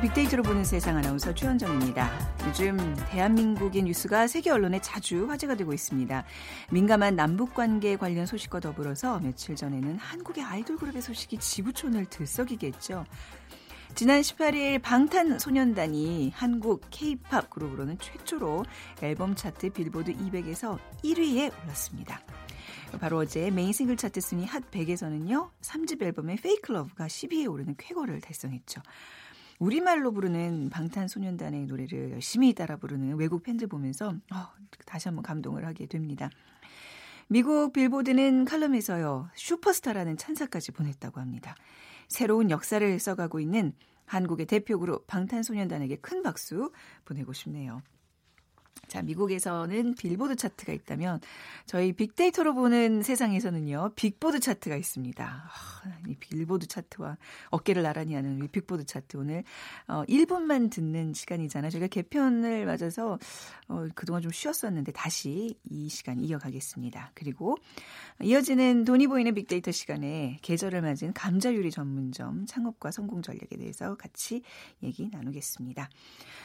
빅데이터로 보는 세상 아나운서 최현정입니다. 요즘 대한민국의 뉴스가 세계 언론에 자주 화제가 되고 있습니다. 민감한 남북 관계 관련 소식과 더불어서 며칠 전에는 한국의 아이돌 그룹의 소식이 지구촌을 들썩이게 했죠. 지난 18일 방탄소년단이 한국 K-팝 그룹으로는 최초로 앨범 차트 빌보드 200에서 1위에 올랐습니다. 바로 어제 메인 싱글 차트 순위 핫 100에서는요. 3집 앨범의 Fake Love가 10위에 오르는 쾌거를 달성했죠. 우리말로 부르는 방탄소년단의 노래를 열심히 따라 부르는 외국 팬들 보면서 어, 다시 한번 감동을 하게 됩니다. 미국 빌보드는 칼럼에서요. 슈퍼스타라는 찬사까지 보냈다고 합니다. 새로운 역사를 써가고 있는 한국의 대표 그룹 방탄소년단에게 큰 박수 보내고 싶네요. 자, 미국에서는 빌보드 차트가 있다면 저희 빅데이터로 보는 세상에서는요. 빅보드 차트가 있습니다. 아, 이 빌보드 차트와 어깨를 나란히 하는 이 빅보드 차트 오늘 어 1분만 듣는 시간이잖아요. 저희가 개편을 맞아서 어 그동안 좀 쉬었었는데 다시 이 시간 이어가겠습니다. 그리고 이어지는 돈이 보이는 빅데이터 시간에 계절을 맞은 감자 요리 전문점 창업과 성공 전략에 대해서 같이 얘기 나누겠습니다.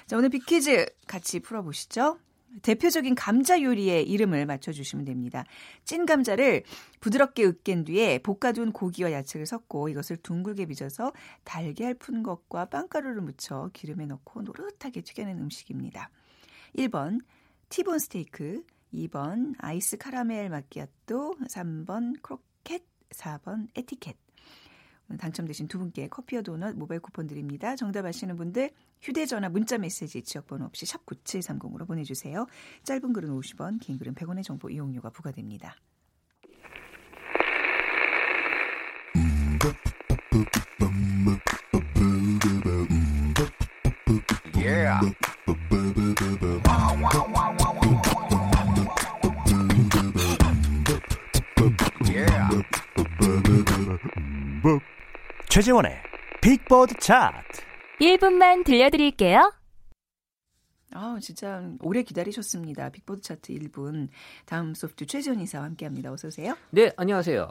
자, 오늘 빅퀴즈 같이 풀어 보시죠. 대표적인 감자 요리의 이름을 맞춰주시면 됩니다. 찐 감자를 부드럽게 으깬 뒤에 볶아둔 고기와 야채를 섞고 이것을 둥글게 빚어서 달걀 푼 것과 빵가루를 묻혀 기름에 넣고 노릇하게 튀겨낸 음식입니다. 1번 티본 스테이크, 2번 아이스 카라멜 마끼아또, 3번 크로켓, 4번 에티켓. 당첨되신 두 분께 커피와 도넛 모바일 쿠폰 드립니다. 정답 아시는 분들 휴대전화 문자 메시지 지역번호 없이 샵 9730으로 보내주세요. 짧은 글은 50원, 긴 글은 100원의 정보 이용료가 부과됩니다. 최재원의 빅보드 차트 1분만 들려드릴게요. 아, 진짜 오래 기다리셨습니다. 빅보드 차트 1분. 다음 소프트 최재원 이사와 함께합니다. 어서 오세요. 네, 안녕하세요.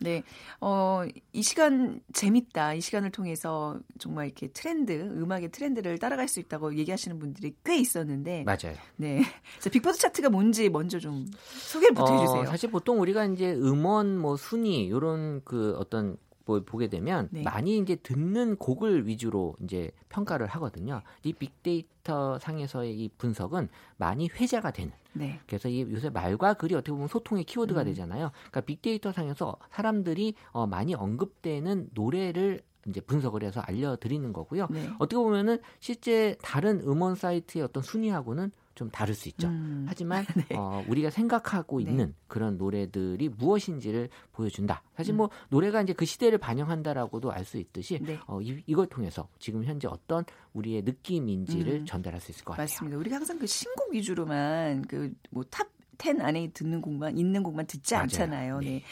네, 어, 이 시간 재밌다. 이 시간을 통해서 정말 이렇게 트렌드, 음악의 트렌드를 따라갈 수 있다고 얘기하시는 분들이 꽤 있었는데. 맞아요. 네. 자, 빅보드 차트가 뭔지 먼저 좀 소개부터 어, 해주세요. 사실 보통 우리가 이제 음원 뭐 순위, 요런 그 어떤 뭐 보게 되면 네. 많이 이제 듣는 곡을 위주로 이제 평가를 하거든요. 이 빅데이터 상에서의 이 분석은 많이 회자가 되는. 네. 그래서 이 요새 말과 글이 어떻게 보면 소통의 키워드가 음. 되잖아요. 그러니까 빅데이터 상에서 사람들이 어 많이 언급되는 노래를 이제 분석을 해서 알려드리는 거고요. 네. 어떻게 보면은 실제 다른 음원 사이트의 어떤 순위하고는 좀 다를 수 있죠. 음. 하지만 네. 어, 우리가 생각하고 네. 있는 그런 노래들이 무엇인지를 보여준다. 사실 음. 뭐 노래가 이제 그 시대를 반영한다라고도 알 수 있듯이 네. 어, 이, 이걸 통해서 지금 현재 어떤 우리의 느낌인지를 음. 전달할 수 있을 것 같아요. 맞습니다. 우리가 항상 그 신곡 위주로만 그 뭐탑10 안에 듣는 곡만 있는 곡만 듣지 맞아요. 않잖아요. 네. 네.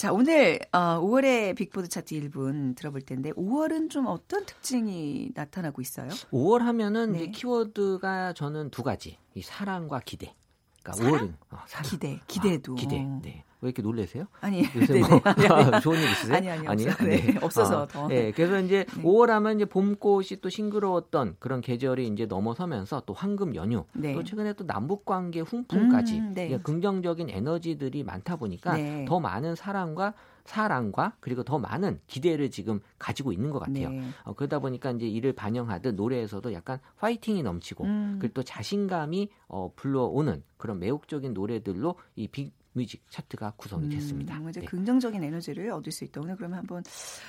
자, 오늘 어, 5월의 빅보드 차트 1분 들어볼 텐데 5월은 좀 어떤 특징이 나타나고 있어요? 5월 하면은 네. 키워드가 저는 두 가지. 이 사랑과 기대. 그러니까 사랑? 5월은 어, 사랑. 기대, 기대도. 아, 기대. 네. 왜 이렇게 놀래세요? 아니, 요새 네, 뭐 아니, 아니. 좋은 일 있으세요? 아니, 아니, 아니요. 네, 네. 없어서 아, 더. 네, 그래서 이제 네. 5월 하면 이제 봄꽃이 또 싱그러웠던 그런 계절이 이제 넘어서면서 또 황금 연휴, 네. 또 최근에 또 남북 관계 훈풍까지 음, 네. 긍정적인 에너지들이 많다 보니까 네. 더 많은 사랑과 사랑과 그리고 더 많은 기대를 지금 가지고 있는 것 같아요. 네. 어, 그러다 보니까 이제 이를 반영하듯 노래에서도 약간 파이팅이 넘치고 음. 그리고 또 자신감이 어, 불러오는 그런 매혹적인 노래들로 이 빅, 뮤직 차트가 구성이 음, 됐습니다. 음, 네. 긍정적인 에너지를 얻을 수 있다. 오늘 그러면 한번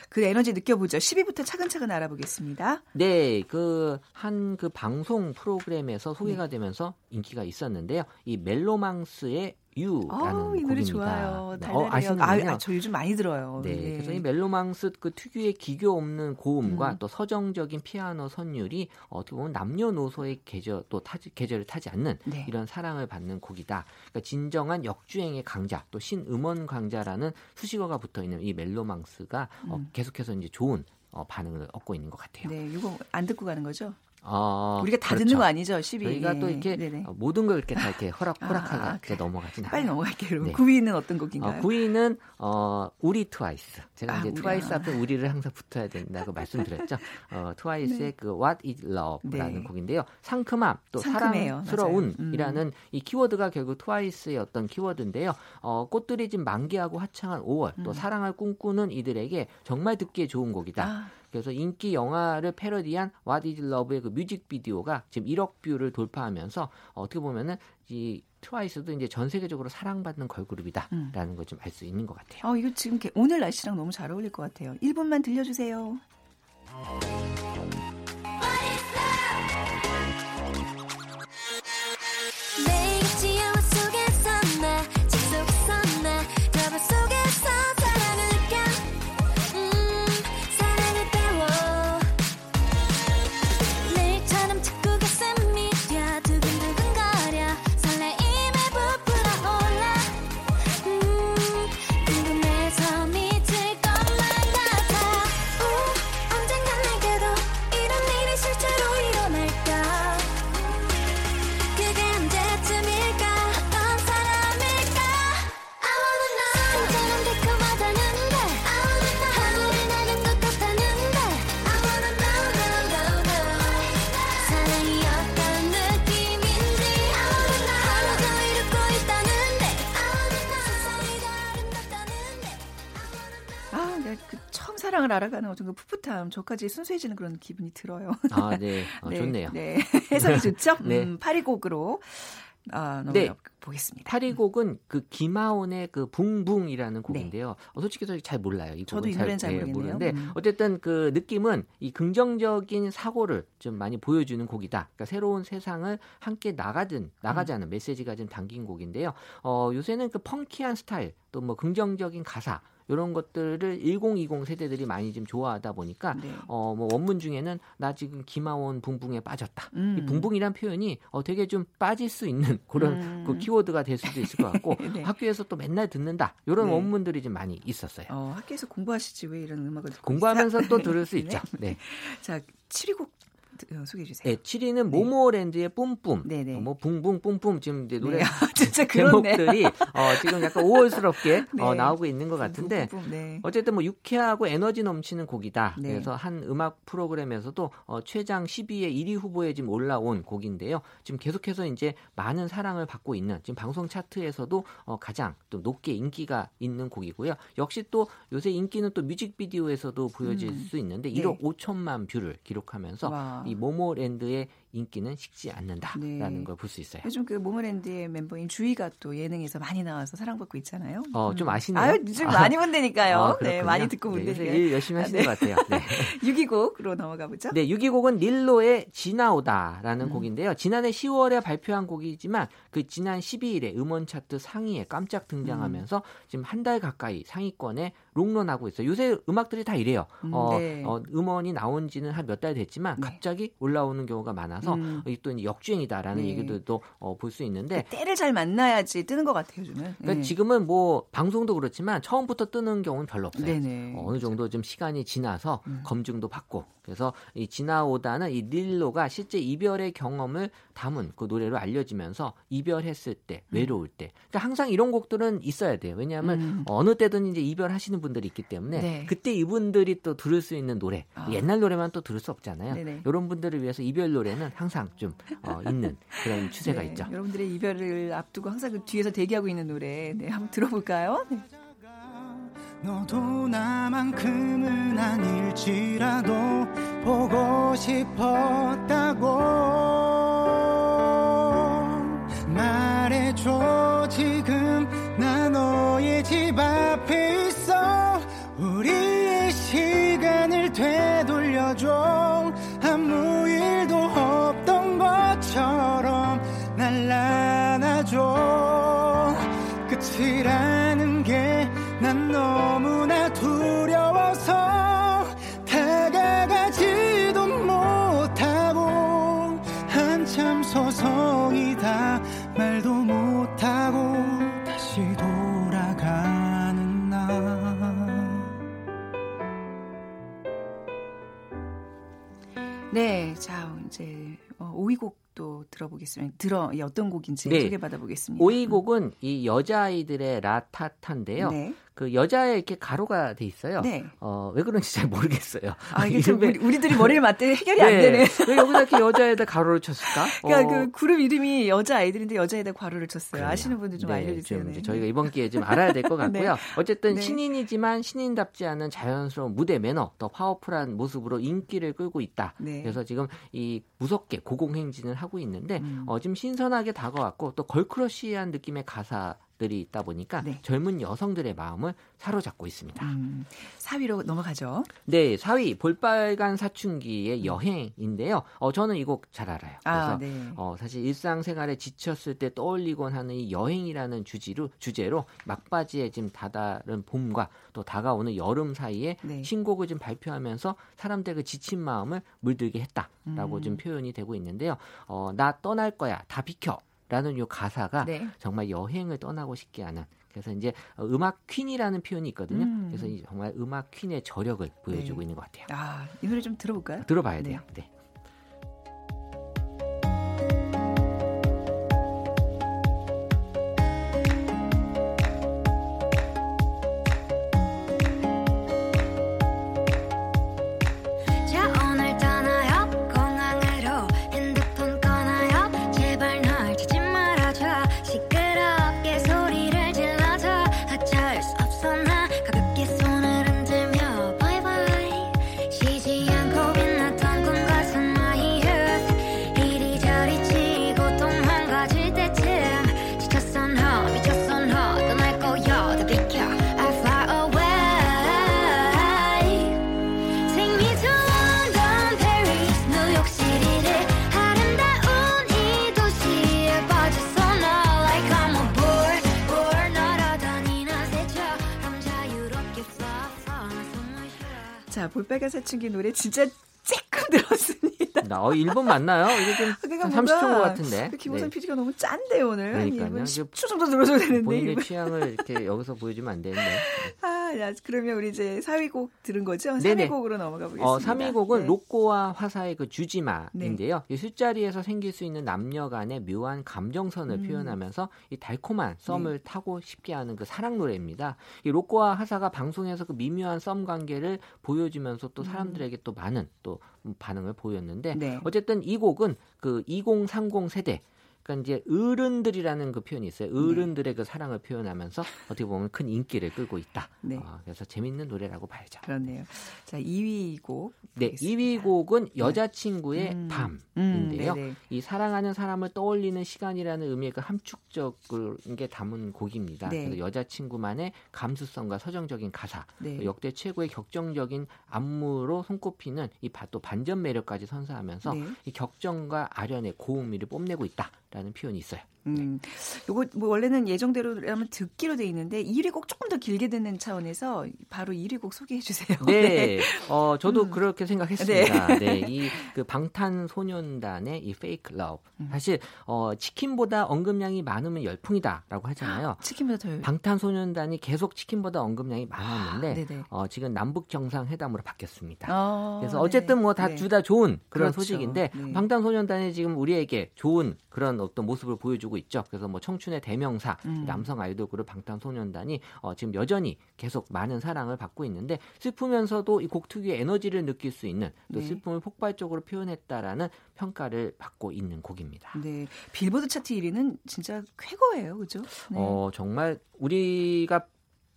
그 에너지 느껴보죠. 10위부터 차근차근 알아보겠습니다. 네, 그 한그 그 방송 프로그램에서 소개가 네. 되면서 인기가 있었는데요. 이 멜로망스의 유라는 어, 이 노래 좋아요. 네. 어, 아시는군요. 아, 저 요즘 많이 들어요. 네, 네. 그래서 이 멜로망스 그 특유의 기교 없는 고음과 음. 또 서정적인 피아노 선율이 어떻게 보면 남녀노소의 계절 또 타지, 계절을 타지 않는 네. 이런 사랑을 받는 곡이다. 그러니까 진정한 역주행의 강자 또 신음원 강자라는 수식어가 붙어 있는 이 멜로망스가 어, 음. 어, 계속해서 이제 좋은 어, 반응을 얻고 있는 것 같아요. 네, 이거 안 듣고 가는 거죠? 어, 우리가 다 그렇죠. 듣는 거 아니죠? 12. 저희가 또 이렇게 네네. 어, 모든 걸 이렇게 다 이렇게 허락 아, 허락하게 아, 이렇게 넘어가진 않아요. 빨리 넘어갈게요. 그럼 네. 9위는 어떤 곡인가요? 어, 9위는 어, 우리 트와이스. 제가 아, 이제 우리. 트와이스 앞에 우리를 항상 붙어야 된다고 말씀드렸죠. 어, 트와이스의 네. 그 What is Love라는 네. 곡인데요. 상큼함 또 상큼해요. 사랑스러운이라는. 음. 이 키워드가 결국 트와이스의 어떤 키워드인데요. 어, 꽃들이 지금 만개하고 화창한 5월 또 음. 사랑을 꿈꾸는 이들에게 정말 듣기에 좋은 곡이다. 아, 그래서 인기 영화를 패러디한 What is Love의 그 뮤직비디오가 지금 1억 뷰를 돌파하면서 어떻게 보면은 이 트와이스도 이제 전 세계적으로 사랑받는 걸그룹이다라는 음. 걸좀 알 수 있는 것 같아요. 어, 이거 지금 게- 오늘 날씨랑 너무 잘 어울릴 것 같아요. 1분만 들려주세요. 사랑을 알아가는 어떤 그 풋풋함, 저까지 순수해지는 그런 기분이 들어요. 아, 네. 어, 좋네요. 네. 해석이 좋죠? 네. 음, 파리곡으로 아, 네. 보겠습니다. 파리곡은 그 김하온의 그 붕붕이라는 곡인데요. 어, 솔직히 저잘 몰라요. 이 네. 저도 이 노래는 잘 모르겠네요. 모르는데 음. 어쨌든 그 느낌은 이 긍정적인 사고를 좀 많이 보여주는 곡이다. 그러니까 새로운 세상을 함께 나가든 나가자는 메시지가 좀 담긴 곡인데요. 어, 요새는 그 펑키한 스타일 또 뭐 긍정적인 가사 이런 것들을 1020 세대들이 많이 좀 좋아하다 보니까 네. 어, 뭐 원문 중에는 나 지금 김하온 붕붕에 빠졌다. 음. 이 붕붕이란 표현이 어, 되게 좀 빠질 수 있는 그런 음. 그 키워드가 될 수도 있을 것 같고 네. 학교에서 또 맨날 듣는다 이런 네. 원문들이 좀 많이 있었어요. 어, 학교에서 공부하시지 왜 이런 음악을 공부하면서 있어요? 또 들을 수 네. 있죠. 네. 자, 7위곡 어, 소개해 주세요. 네, 7위는 모모랜드의 뿜뿜. 네네. 어, 뭐 붕붕 뿜뿜 지금 이제 노래 네. 아, 진짜. 제목들이 어, 지금 약간 5월스럽게 네. 어, 나오고 있는 것 같은데 네. 어쨌든 뭐 유쾌하고 에너지 넘치는 곡이다. 네. 그래서 한 음악 프로그램에서도 어, 최장 12의 1위 후보에 지금 올라온 곡인데요. 지금 계속해서 이제 많은 사랑을 받고 있는 지금 방송 차트에서도 어, 가장 또 높게 인기가 있는 곡이고요. 역시 또 요새 인기는 또 뮤직비디오에서도 보여질 음. 수 있는데 네. 1억 5천만 뷰를 기록하면서 와. 이 모모랜드의 인기는 식지 않는다라는 네. 걸볼 수 있어요. 요즘 그 모모랜드의 멤버인 주희가 또 예능에서 많이 나와서 사랑받고 있잖아요. 어, 좀 아시네요. 아유, 요즘 많이 본다니까요. 아, 네. 많이 듣고 네, 본다니까요. 일 열심히 하시는 네. 것 같아요. 네. 6위곡으로 넘어가 보죠. 네, 6위곡은 닐로의 지나오다라는 음. 곡인데요. 지난해 10월에 발표한 곡이지만 그 지난 12일에 음원 차트 상위에 깜짝 등장하면서 음. 지금 한 달 가까이 상위권에 롱런하고 있어요. 요새 음악들이 다 이래요. 음, 어, 네. 어, 음원이 나온 지는 한 몇 달 됐지만 네. 갑자기 올라오는 경우가 많아서 음. 이또 이제 역주행이다라는 네. 얘기들도 어, 볼 수 있는데 때를 잘 만나야지 뜨는 것 같아요, 요즘은. 그러니까 네. 지금은 뭐 방송도 그렇지만 처음부터 뜨는 경우는 별로 없어요. 네네. 어, 어느 정도 좀 시간이 지나서 음. 검증도 받고 그래서 이 지나오다는 이 닐로가 실제 이별의 경험을 담은 그 노래로 알려지면서 이별했을 때 외로울 때 그러니까 항상 이런 곡들은 있어야 돼요 왜냐하면 음. 어느 때든 이제 이별 하시는 분들이 있기 때문에 네. 그때 이분들이 또 들을 수 있는 노래 아. 옛날 노래만 또 들을 수 없잖아요 네네. 이런 분들을 위해서 이별 노래는 항상 좀 어, 있는 그런 추세가 네, 있죠 여러분들의 이별을 앞두고 항상 그 뒤에서 대기하고 있는 노래. 네, 한번 들어볼까요? 네. 너도 나만큼은 아닐지라도 보고 싶었다고 말도 못하고 다시 돌아가는 나 네, 자, 이제 어, 5위 곡도 들어보겠습니다. 들어 이 어떤 곡인지 네. 소개받아 보겠습니다. 5위 곡은 이 여자아이들의 라타타인데요. 네. 그 여자에 이렇게 가로가 돼 있어요. 네. 어, 왜 그런지 잘 모르겠어요. 아, 이게 좀 우리, 들이 머리를 맞대 해결이 안 되네. 왜 여기다 이렇게 여자에다 가로를 쳤을까? 그러니까 어, 그 그룹 이름이 여자 아이들인데 여자에다 괄호를 쳤어요. 그래요. 아시는 분들 좀 네, 알려주세요. 좀 네. 저희가 이번 기회에 좀 알아야 될 것 같고요. 네. 어쨌든 네. 신인이지만 신인답지 않은 자연스러운 무대 매너, 더 파워풀한 모습으로 인기를 끌고 있다. 네. 그래서 지금 이 무섭게 고공행진을 하고 있는데 음. 어, 좀 신선하게 다가왔고 또 걸크러쉬한 느낌의 가사 들이 있다 보니까 네. 젊은 여성들의 마음을 사로잡고 있습니다. 음, 4위로 넘어가죠. 네, 4위 볼빨간 사춘기의 여행인데요. 어, 저는 이 곡 잘 알아요. 그래서 아, 네. 어, 사실 일상생활에 지쳤을 때 떠올리곤 하는 이 여행이라는 주제로, 주제로 막바지에 지금 다다른 봄과 또 다가오는 여름 사이에 네. 신곡을 좀 발표하면서 사람들의 그 지친 마음을 물들게 했다라고 음. 좀 표현이 되고 있는데요. 어, 나 떠날 거야, 다 비켜. 라는 요 가사가 네. 정말 여행을 떠나고 싶게 하는 그래서 이제 어, 음악 퀸이라는 표현이 있거든요. 음. 그래서 이 정말 음악 퀸의 저력을 보여주고 네. 있는 것 같아요. 아, 이 노래 좀 들어볼까요? 들어봐야 네. 돼요. 네. 빨간 사춘기 노래 진짜 쬐끔 들었 습니다. 나, 어, 1분 맞나요? 이게 좀 그러니까 한 뭔가 30초인 것 같은데. 그 김호선 네. PD가 너무 짠데요, 오늘. 그러니까요. 한 1분 이제 10초 정도 들어줘야 되는데. 본인의. 취향을 이렇게 여기서 보여주면 안 되는데. 아, 야, 그러면 우리 이제 4위 곡 들은 거죠? 네네. 3위 곡으로 넘어가 보겠습니다. 어, 3위 곡은 네. 로꼬와 화사의 그 주지마인데요. 이 술자리에서 생길 수 있는 남녀 간의 묘한 감정선을 음. 표현하면서 이 달콤한 썸을 네. 타고 싶게 하는 그 사랑 노래입니다. 이 로꼬와 화사가 방송에서 그 미묘한 썸 관계를 보여주면서 또 사람들에게 또 많은 또 반응을 보였는데 네. 어쨌든 이 곡은 그 2030 세대 그러니까 이제 어른들이라는 그 표현이 있어요. 어른들의 그 사랑을 표현하면서 어떻게 보면 큰 인기를 끌고 있다. 네. 어, 그래서 재밌는 노래라고 봐야죠. 그렇네요. 자, 2위 곡. 네, 보겠습니다. 2위 곡은 여자친구의 음. 밤인데요. 음, 네네. 이 사랑하는 사람을 떠올리는 시간이라는 의미의 그 함축적인 게 담은 곡입니다. 네. 그래서 여자친구만의 감수성과 서정적인 가사, 네. 또 역대 최고의 격정적인 안무로 손꼽히는 이 또 반전 매력까지 선사하면서 네. 이 격정과 아련의 고음미를 뽐내고 있다 라는 표현이 있어요. 음, 요거 뭐 원래는 예정대로라면 듣기로 돼 있는데 1위 곡 조금 더 길게 듣는 차원에서 바로 1위 곡 소개해 주세요. 네, 어 저도 음. 그렇게 생각했습니다. 네, 이그 방탄소년단의 이 Fake Love 음. 사실 어 치킨보다 언급량이 많으면 열풍이다라고 하잖아요. 치킨보다 더 방탄소년단이 계속 치킨보다 언급량이 많았는데 네네. 어, 지금 남북 정상회담으로 바뀌었습니다. 어, 그래서 네. 어쨌든 뭐다 네. 둘다 좋은 그런 그렇죠. 소식인데 네. 방탄소년단이 지금 우리에게 좋은 그런 어떤 모습을 보여주고 있죠. 그래서 뭐 청춘의 대명사 음. 남성 아이돌 그룹 방탄소년단이 어, 지금 여전히 계속 많은 사랑을 받고 있는데 슬프면서도 이 곡 특유의 에너지를 느낄 수 있는 또 네. 슬픔을 폭발적으로 표현했다라는 평가를 받고 있는 곡입니다. 네. 빌보드 차트 1위는 진짜 쾌거예요. 그죠? 네. 어, 정말 우리가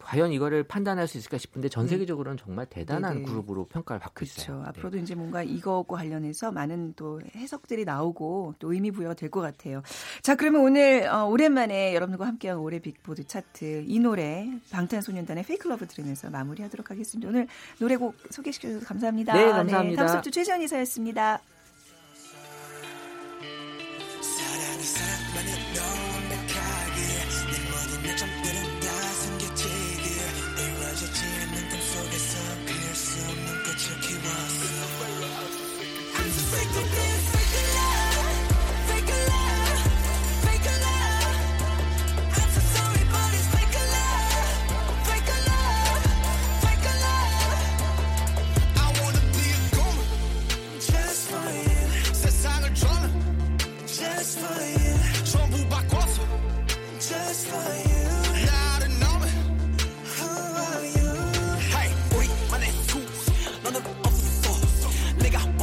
과연 이거를 판단할 수 있을까 싶은데 전 네. 세계적으로는 정말 대단한 네네. 그룹으로 평가를 받고 그렇죠. 있어요. 네. 앞으로도 이제 뭔가 이거과 관련해서 많은 또 해석들이 나오고 또 의미 부여가 될 것 같아요. 자, 그러면 오늘 어, 오랜만에 여러분과 함께한 올해 빅보드 차트 이 노래 방탄소년단의 Fake Love 들으면서 마무리하도록 하겠습니다. 오늘 노래곡 소개시켜 주셔서 감사합니다. 네, 감사합니다. 다음 주 최재원 이사였습니다.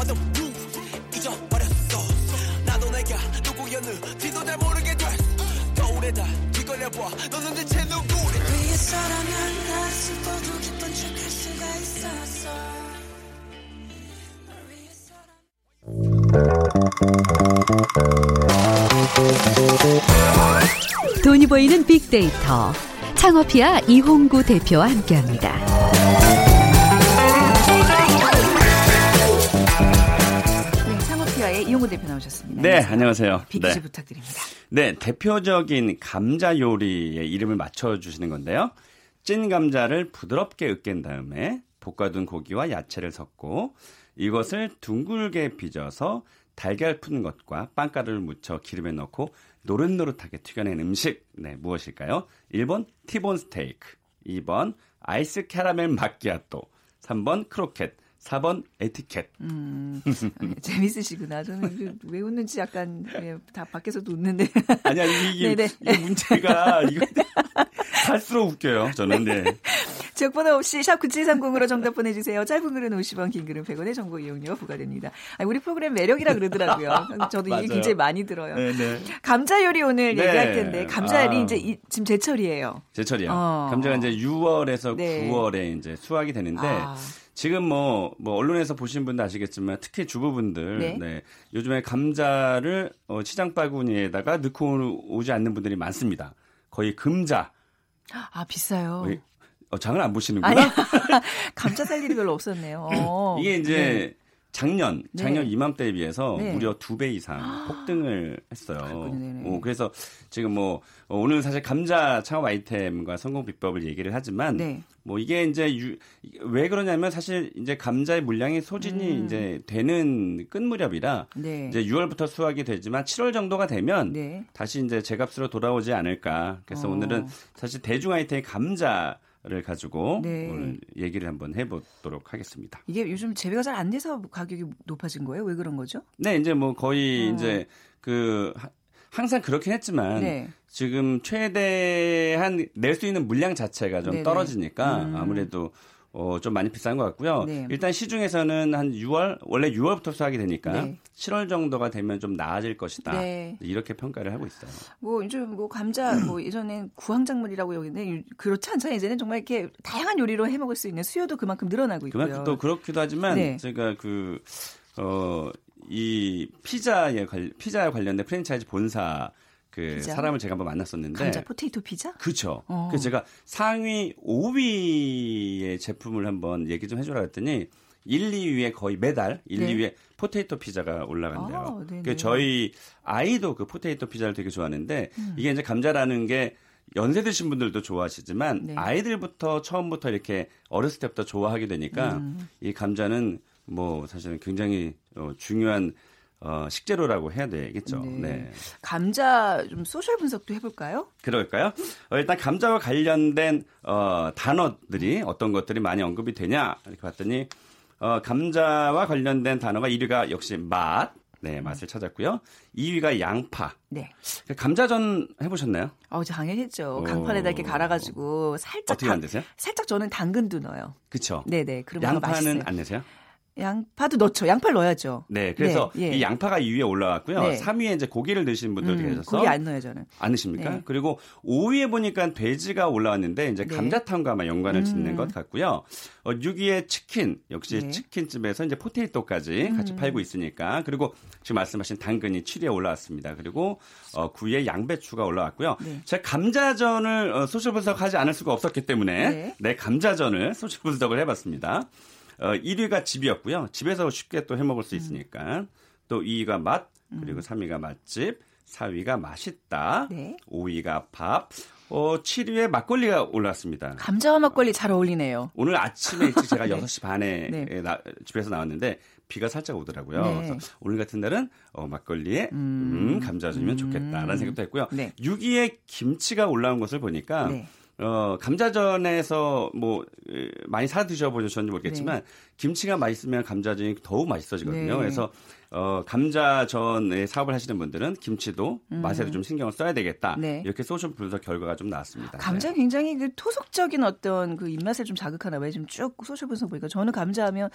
완전 푹 잊어버렸어. 나도 내가 누구였는지도 잘 모르게 됐어 거울에 다 뒤걸려봐. 너는 대체 누구래? 위에서라면 날 슬퍼도 기쁜 척할 수가 있었어. 돈이 보이는 빅데이터. 창업이야 이홍구 대표와 함께합니다. 이용구 대표 나오셨습니다. 네, 안녕하세요. 빅퀴즈 네. 부탁드립니다. 네, 대표적인 감자 요리의 이름을 맞춰주시는 건데요. 찐 감자를 부드럽게 으깬 다음에 볶아둔 고기와 야채를 섞고 이것을 둥글게 빚어서 달걀 푼 것과 빵가루를 묻혀 기름에 넣고 노릇노릇하게 튀겨낸 음식. 네, 무엇일까요? 1번 티본 스테이크, 2번 아이스 캐러멜 마끼아또, 3번 크로켓, 4번 에티켓. 음, 재밌으시구나. 저는 그왜 웃는지 약간 예, 다 밖에서도 웃는데. 아니야, 이게, 네네. 이게 문제가 이거 갈수록 웃겨요. 저는 네. 지역번호 없이 샵 9730으로 정답 보내주세요. 짧은 글은 50원, 긴 글은 100원의 정보 이용료 부과됩니다. 아니, 우리 프로그램 매력이라 그러더라고요. 저도 이게. 굉장히 많이 들어요. 네, 네. 감자 요리 오늘 네. 얘기할 텐데 감자알이 아. 이제 이- 지금 제철이에요. 제철이요. 어. 감자가 이제 6월에서 네. 9월에 이제 수확이 되는데 아. 지금 뭐, 뭐 언론에서 보신 분도 아시겠지만 특히 주부분들 네. 네. 요즘에 감자를 어, 시장 바구니에다가 넣고 오지 않는 분들이 많습니다. 거의 금자. 아 비싸요. 왜, 어, 장을 안 보시는구나. 아니 감자 살 일이 별로 없었네요. 어. 이게 이제 네. 작년 네. 작년 이맘때에 비해서 네. 무려 두 배 이상 폭등을 했어요. 그렇군요. 네네. 어, 그래서 지금 뭐 어, 오늘 사실 감자 창업 아이템과 성공 비법을 얘기를 하지만 네. 뭐 이게 이제 유, 왜 그러냐면 사실 이제 감자의 물량이 소진이 음. 이제 되는 끝 무렵이라 네. 이제 6월부터 수확이 되지만 7월 정도가 되면 네. 다시 이제 제값으로 돌아오지 않을까. 그래서 어. 오늘은 사실 대중 아이템 감자 를 가지고 네. 오늘 얘기를 한번 해보도록 하겠습니다. 이게 요즘 재배가 잘 안 돼서 가격이 높아진 거예요? 왜 그런 거죠? 네, 이제 뭐 거의 어. 이제 그 하- 항상 그렇긴 했지만 네. 지금 최대한 낼 수 있는 물량 자체가 좀 네네. 떨어지니까 음. 아무래도 어, 좀 많이 비싼 것 같고요. 네. 일단 시중에서는 한 6월 원래 6월부터 수확이 되니까 네. 7월 정도가 되면 좀 나아질 것이다. 네. 이렇게 평가를 하고 있어요. 뭐 요즘 뭐 감자 뭐 예전엔 구황작물이라고 여기는데 그렇지 않잖아요. 이제는 정말 이렇게 다양한 요리로 해 먹을 수 있는 수요도 그만큼 늘어나고 있고요. 그만큼 또 그렇기도 하지만 네. 제가 그 어, 이 피자에 관 피자에 관련된 프랜차이즈 본사 그 피자? 사람을 제가 한번 만났었는데 감자 포테이토 피자? 그렇죠. 어. 그래서 제가 상위 5위의 제품을 한번 얘기 좀 해주라 했더니 1, 2위에 거의 매달 1, 네. 2위에 포테이토 피자가 올라간대요. 아. 그 저희 아이도 그 포테이토 피자를 되게 좋아하는데 음. 이게 이제 감자라는 게 연세 드신 분들도 좋아하시지만 네. 아이들부터 처음부터 이렇게 어렸을 때부터 좋아하게 되니까 음. 이 감자는 뭐 사실은 굉장히 어, 중요한 어, 식재료라고 해야 되겠죠. 네. 네. 감자 좀 소셜 분석도 해볼까요? 그럴까요? 어, 일단 감자와 관련된 어, 단어들이 어떤 것들이 많이 언급이 되냐 이렇게 봤더니 어, 감자와 관련된 단어가 1위가 역시 맛, 네 맛을 찾았고요. 2위가 양파. 네. 그 감자전 해보셨나요? 어, 저 당연히 했죠. 오. 강판에다 이렇게 갈아가지고 살짝 어떻게 당- 만드세요? 살짝 저는 당근도 넣어요. 그쵸? 네네. 그러면 더 양파는 맛있어요. 안 넣으세요? 양파도 넣죠. 양파를 넣어야죠. 네, 그래서 네, 예. 이 양파가 2위에 올라왔고요. 네. 3위에 이제 고기를 넣으시는 분들도 음, 계셔서 고기 안 넣어요 저는. 안 넣으십니까? 네. 그리고 5위에 보니까 돼지가 올라왔는데 이제 네. 감자탕과 아마 연관을 짓는 음. 것 같고요. 어, 6위에 치킨 역시 네. 치킨집에서 이제 potato까지 같이 음. 팔고 있으니까 그리고 지금 말씀하신 당근이 7위에 올라왔습니다. 그리고 어, 9위에 양배추가 올라왔고요. 네. 제가 감자전을 어, 소셜 분석하지 않을 수가 없었기 때문에 네. 네, 감자전을 소셜 분석을 해봤습니다. 어, 1위가 집이었고요. 집에서 쉽게 또 해먹을 음. 수 있으니까. 또 2위가 맛, 그리고 3위가 맛집, 4위가 맛있다, 네. 5위가 밥, 어, 7위에 막걸리가 올랐습니다. 감자와 막걸리 잘 어울리네요. 오늘 아침에 일찍 제가 네. 6시 반에 네. 에 나- 집에서 나왔는데 비가 살짝 오더라고요. 네. 그래서 오늘 같은 날은 어, 막걸리에 음. 음, 감자전이면 좋겠다라는 음. 생각도 했고요. 네. 6위에 김치가 올라온 것을 보니까 네. 어, 감자전에서 뭐 에, 많이 사 드셔 보셨는지 모르겠지만 김치가 맛있으면 감자전이 더욱 맛있어지거든요. 네. 그래서 어, 감자전에 사업을 하시는 분들은 김치도 맛에도 좀 신경을 써야 되겠다. 음. 네. 이렇게 소셜 분석 결과가 좀 나왔습니다. 감자 네. 굉장히 그 토속적인 어떤 그 입맛을 좀 자극하나 봐요. 지금 쭉 소셜 분석 보니까 저는 감자하면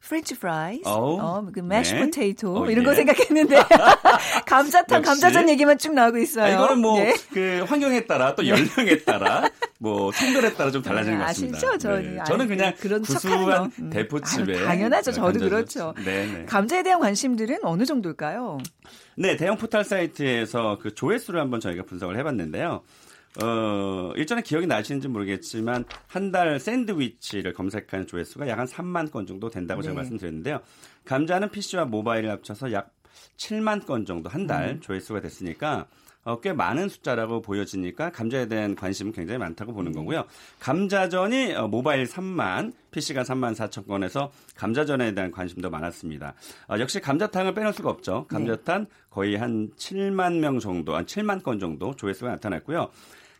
French fries, 어, 그 mashed 네. potato 어, 이런 예. 거 생각했는데 감자탕. 감자전 얘기만 쭉 나오고 있어요. 아, 이거는 뭐 네. 그 환경에 따라 또 연령에 따라 뭐 성별에 따라 좀 달라지는 네, 것 같습니다. 아시죠? 저는 네. 아이, 저는 그냥 그런 척하는 구수한 거. 음. 대포집에 아유, 당연하죠. 저도 감자전. 그렇죠. 네, 네. 감자에 대한 관심 들은 어느 정도일까요? 네, 대형 포털 사이트에서 그 조회수를 한번 저희가 분석을 해봤는데요. 어, 일전에 기억이 나시는지 모르겠지만 한 달 샌드위치를 검색한 조회수가 약 한 3만 건 정도 된다고 제가 네. 말씀드렸는데요. 감자는 PC와 모바일을 합쳐서 약 7만 건 정도 한달 음. 조회수가 됐으니까 어, 꽤 많은 숫자라고 보여지니까 감자에 대한 관심은 굉장히 많다고 보는 네. 거고요. 감자전이 어, 모바일 3만, PC가 3만 4천 건에서 감자전에 대한 관심도 많았습니다. 어, 역시 감자탕을 빼놓을 수가 없죠. 감자탕 거의 한 7만 명 정도, 한 7만 건 정도 조회수가 나타났고요.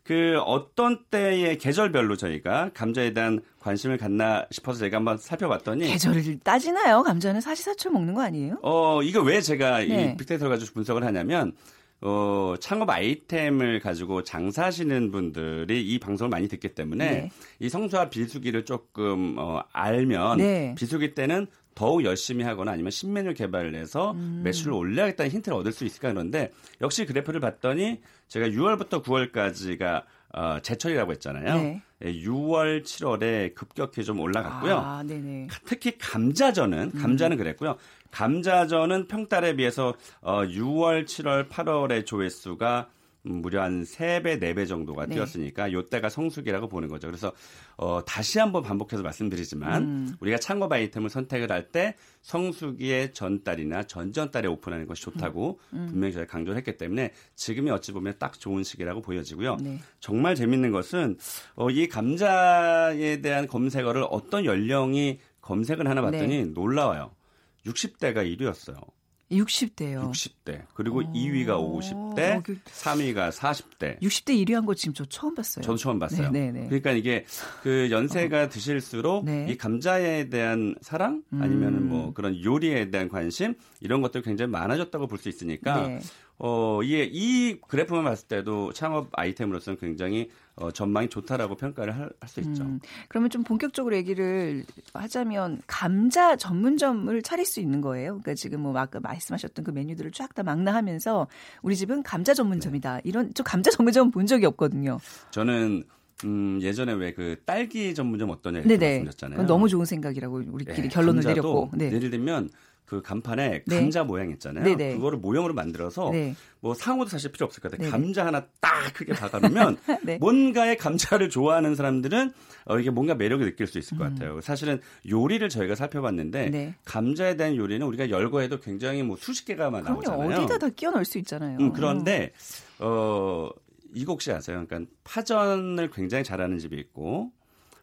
그 어떤 때의 계절별로 저희가 감자에 대한 관심을 갖나 싶어서 제가 한번 살펴봤더니 계절을 따지나요? 감자는 사시사철 먹는 거 아니에요? 어, 이거 왜 제가 네. 이 빅데이터를 가지고 분석을 하냐면, 어, 창업 아이템을 가지고 장사하시는 분들이 이 방송을 많이 듣기 때문에 네. 이 성수와 비수기를 조금, 어, 알면 네. 비수기 때는 더욱 열심히 하거나 아니면 신메뉴 개발을 해서 음. 매출을 올려야겠다는 힌트를 얻을 수 있을까 그런데 역시 그래프를 봤더니 제가 6월부터 9월까지가 어, 제철이라고 했잖아요. 네. 예, 6월, 7월에 급격히 좀 올라갔고요. 아. 특히 감자전은 감자는 그랬고요. 감자전은 평달에 비해서 어 6월, 7월, 8월의 조회수가 음, 무려 한 3배, 4배 정도가 네. 뛰었으니까 요때가 성수기라고 보는 거죠. 그래서 어 다시 한번 반복해서 말씀드리지만 음. 우리가 창업 아이템을 선택을 할 때 성수기의 전달이나 전전달에 오픈하는 것이 좋다고 음. 분명히 저희가 강조를 했기 때문에 지금이 어찌 보면 딱 좋은 시기라고 보여지고요. 네. 정말 재밌는 것은 어, 이 감자에 대한 검색어를 어떤 연령이 검색을 하나 봤더니 네. 놀라워요. 60대가 1위였어요. 60대요. 60대. 그리고 어. 2위가 50대, 어, 그- 3위가 40대. 60대 1위 한 거 지금 저 처음 봤어요. 저도 처음 봤어요. 네, 네, 네. 그러니까 이게 그 연세가 드실수록 네. 이 감자에 대한 사랑 아니면은 뭐 그런 요리에 대한 관심 이런 것들 굉장히 많아졌다고 볼 수 있으니까 네. 어, 이, 이 그래프만 봤을 때도 창업 아이템으로서는 굉장히 어, 전망이 좋다라고 평가를 할 수 있죠. 음, 그러면 좀 본격적으로 얘기를 하자면 감자 전문점을 차릴 수 있는 거예요. 그러니까 지금 뭐 아까 말씀하셨던 그 메뉴들을 쫙 다 망라하면서 우리 집은 감자 전문점이다. 이런 저 감자 전문점 본 적이 없거든요. 저는 음, 예전에 왜 그 딸기 전문점 어떠냐 이렇게 네네. 말씀드렸잖아요. 너무 좋은 생각이라고 우리끼리 네, 결론을 내렸고. 네. 예를 들면 그 간판에 네. 감자 모양 있잖아요. 네네. 그거를 모형으로 만들어서 네. 뭐 상호도 사실 필요 없을 것 같아요. 네네. 감자 하나 딱 크게 박아놓으면 네. 뭔가의 감자를 좋아하는 사람들은 어, 이게 뭔가 매력을 느낄 수 있을 것 같아요. 사실은 요리를 저희가 살펴봤는데 음. 네. 감자에 대한 요리는 우리가 열거해도 굉장히 뭐 수십 개가 막. 나오잖아요. 어디다 다 끼워 넣을 수 있잖아요. 음, 그런데 어 이거 혹시 아세요? 그러니까 파전을 굉장히 잘하는 집이 있고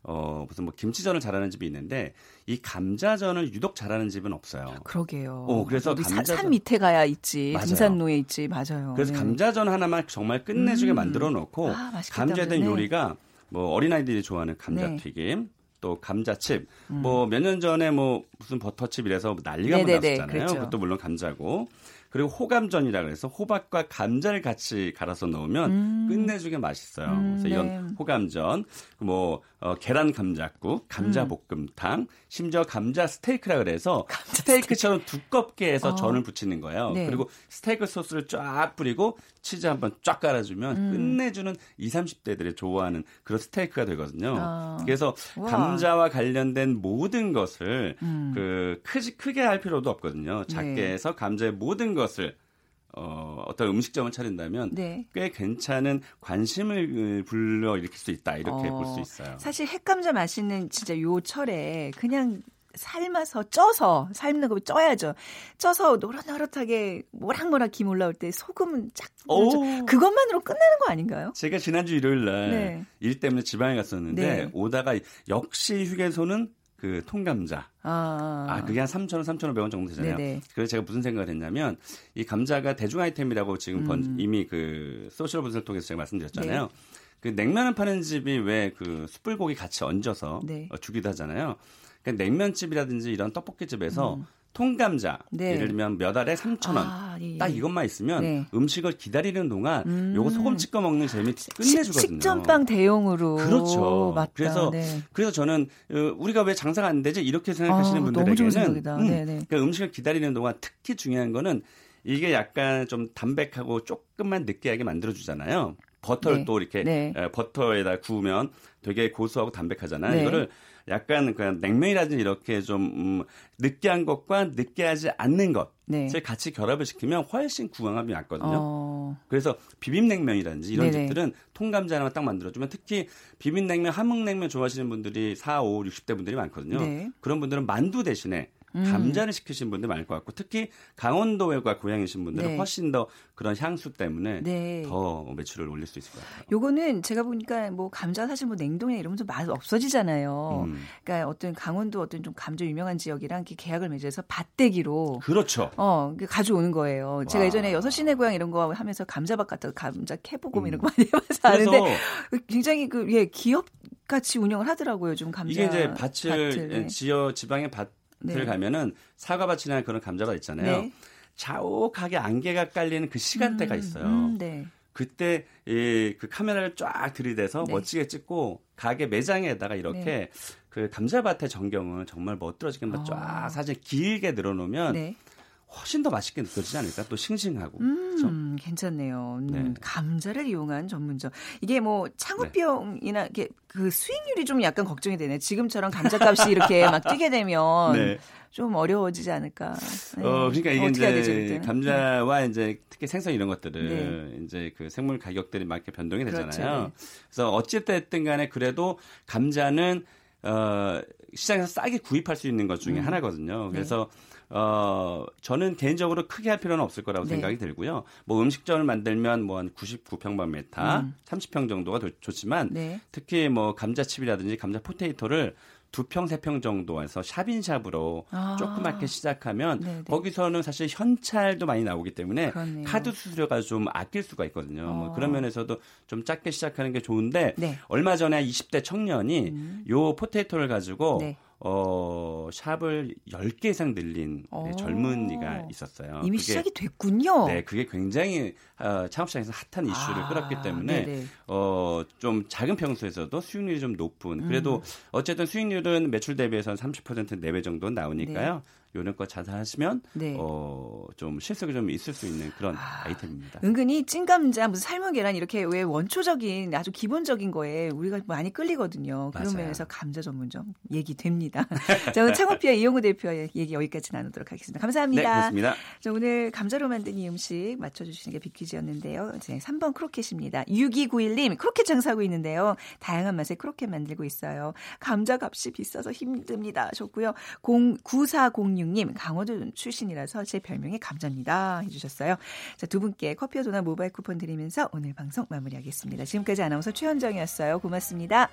어 무슨 뭐 김치전을 잘하는 집이 있는데 이 감자전을 유독 잘하는 집은 없어요. 그러게요. 어, 그래서 감자전- 산 밑에 가야 있지. 맞아요. 금산로에 있지. 맞아요. 그래서 네. 감자전 하나만 정말 끝내주게 음. 만들어 놓고 아. 감자에 대한 네. 요리가 뭐 어린아이들이 좋아하는 감자튀김 또 감자칩 뭐몇 년 전에 뭐 무슨 버터칩 이래서 난리가 음. 네네네, 났었잖아요. 그랬죠. 그것도 물론 감자고 그리고 호감전이라 그래서 호박과 감자를 같이 갈아서 넣으면 음. 끝내주게 맛있어요. 음, 그래서 이런 네. 호감전, 뭐 어, 계란 감자국, 감자 볶음탕, 심지어 감자 스테이크라 그래서 스테이크처럼 두껍게 해서 어. 전을 부치는 거예요. 네. 그리고 스테이크 소스를 쫙 뿌리고 치즈 한번 쫙 깔아주면 음. 끝내주는 20, 30대들이 좋아하는 그런 스테이크가 되거든요. 아. 그래서 우와. 감자와 관련된 모든 것을 음. 그 크지 크게 할 필요도 없거든요. 작게 네. 해서 감자의 모든 것을 어, 어떤 음식점을 차린다면 네. 꽤 괜찮은 관심을 불러 일으킬 수 있다 이렇게 어, 볼수 있어요. 사실 핵감자 맛있는 진짜 요 철에 그냥 삶아서 쪄서 삶는 거 쪄야죠. 쪄서 노릇노릇하게 모락모락 김 올라올 때 소금은 쫙 오. 그것만으로 끝나는 거 아닌가요? 제가 지난주 일요일 날일 네. 때문에 지방에 갔었는데 네. 오다가 역시 휴게소는 그 통감자. 아, 아, 그게 한 3,000원, 3,500원 정도 되잖아요. 네네. 그래서 제가 무슨 생각을 했냐면 이 감자가 대중 아이템이라고 지금 번- 음. 이미 그 소셜 분석을 통해서 제가 말씀드렸잖아요. 네. 그 냉면을 파는 집이 왜 그 숯불고기 같이 얹어서 네. 어, 주기도 하잖아요. 그러니까 냉면집이라든지 이런 떡볶이집에서 통감자 네. 예를 들면 몇 알에 3,000원 아, 예, 예. 딱 이것만 있으면 네. 음식을 기다리는 동안 음. 요거 소금 찍어 먹는 재미 식- 끝내주거든요. 식 전빵 대용으로. 그렇죠. 맞다. 그래서 네. 그래서 저는 어, 우리가 왜 장사가 안 되지 이렇게 생각하시는 아, 분들에게는. 음, 네네. 그러니까 음식을 기다리는 동안 특히 중요한 거는 이게 약간 좀 담백하고 조금만 느끼하게 만들어 주잖아요. 버터를 네. 또 이렇게 네. 에, 버터에다 구우면 되게 고소하고 담백하잖아요. 네. 이거를 약간 그냥 냉면이라든지 이렇게 좀 음, 느끼한 것과 느끼하지 않는 것을 네. 같이 결합을 시키면 훨씬 구강함이 낫거든요. 어. 어. 그래서 비빔냉면이라든지 이런 네네. 집들은 통감자 하나 딱 만들어주면 특히 비빔냉면, 함흥냉면 좋아하시는 분들이 4, 5, 60대 분들이 많거든요. 네. 그런 분들은 만두 대신에 음. 감자를 시키신 분들 많을 것 같고 특히 강원도가 고향이신 분들은 네. 훨씬 더 그런 향수 때문에 네. 더 매출을 올릴 수 있을 것 같아요. 요거는 제가 보니까 뭐 감자 사실 뭐 냉동이나 이러면서 맛 없어지잖아요. 음. 그러니까 어떤 강원도 어떤 좀 감자 유명한 지역이랑 이렇게 계약을 맺어서 밭대기로 그렇죠. 어, 그 가져오는 거예요. 제가 와. 예전에 여섯 시내 고향 이런 거 하면서 감자밭 갔다가 감자 캐보고 음. 이런 거 많이 해봐서 아는데 굉장히 그, 예, 기업 같이 운영을 하더라고요. 좀 감자. 이게 이제 밭을 밭을, 네. 지어 지방의 밭을 네. 가면은 사과밭이나 그런 감자밭 있잖아요. 네. 자욱하게 안개가 깔리는 그 시간대가 음, 있어요. 음, 네. 그때 이, 그 카메라를 쫙 들이대서 네. 멋지게 찍고 가게 매장에다가 이렇게 네. 그 감자밭의 전경을 정말 멋들어지게 한번 아. 쫙 사진 길게 늘어놓으면 네. 훨씬 더 맛있게 느껴지지 않을까? 또 싱싱하고. 음, 괜찮네요. 음, 네. 감자를 이용한 전문점. 이게 뭐 창업 비용이나 이게 그 수익률이 좀 약간 걱정이 되네. 지금처럼 감자값이 이렇게 막 뛰게 되면 네. 좀 어려워지지 않을까. 네. 어, 그러니까 이게 되죠, 이제? 감자와 이제 특히 생선 이런 것들을 네. 이제 그 생물 가격들이 막 이렇게 변동이 되잖아요. 그렇죠, 네. 그래서 어쨌든 간에 그래도 감자는 어, 시장에서 싸게 구입할 수 있는 것 중에 음. 하나거든요. 그래서 어, 저는 개인적으로 크게 할 필요는 없을 거라고 네. 생각이 들고요. 뭐 음식점을 만들면 뭐 한 99평방미터, 음. 30평 정도가 도- 좋지만 네. 특히 뭐 감자칩이라든지 감자 potato를 두 평, 세 평 정도에서 shop in shop으로 아. 조그맣게 시작하면 네네. 거기서는 사실 현찰도 많이 나오기 때문에 그렇네요. 카드 수수료가 좀 아낄 수가 있거든요. 뭐 어. 그런 면에서도 좀 작게 시작하는 게 좋은데 네. 얼마 전에 20대 청년이 음. 요 potato를 가지고 네. 어, 샵을 10개 이상 늘린 어. 젊은이가 있었어요. 이미 그게- 시작이 됐군요. 네, 그게 굉장히 어, 창업시장에서 핫한 이슈를 아, 끌었기 때문에 네네. 어, 좀 작은 평수에서도 수익률이 좀 높은. 그래도 음. 어쨌든 수익률은 매출 대비해서는 30% 내외 정도는 나오니까요. 요런 거 자사하시면 네. 어, 좀 실속이 좀 있을 수 있는 그런 아, 이템입니다 은근히 찐감자, 무슨 삶은 계란 이렇게 왜 원초적인 아주 기본적인 거에 우리가 많이 끌리거든요. 그런 맞아요. 면에서 감자 전문점 얘기 됩니다. 자, 오늘 창업피아 이용구 대표의 얘기 여기까지 나누도록 하겠습니다. 네, 감사합니다. 고맙습니다. 자, 오늘 감자로 만든 이 음식 맞춰주시는 게 빅퀴즈였는데요. 이제 3번 크로켓입니다. 6291님, 크로켓 장사하고 있는데요. 다양한 맛의 크로켓 만들고 있어요. 감자 값이 비싸서 힘듭니다. 좋고요. 9406님, 강원도 출신이라서 제 별명이 감자입니다. 해주셨어요. 자, 두 분께 커피와 도넛 모바일 쿠폰 드리면서 오늘 방송 마무리하겠습니다. 지금까지 아나운서 최현정이었어요. 고맙습니다.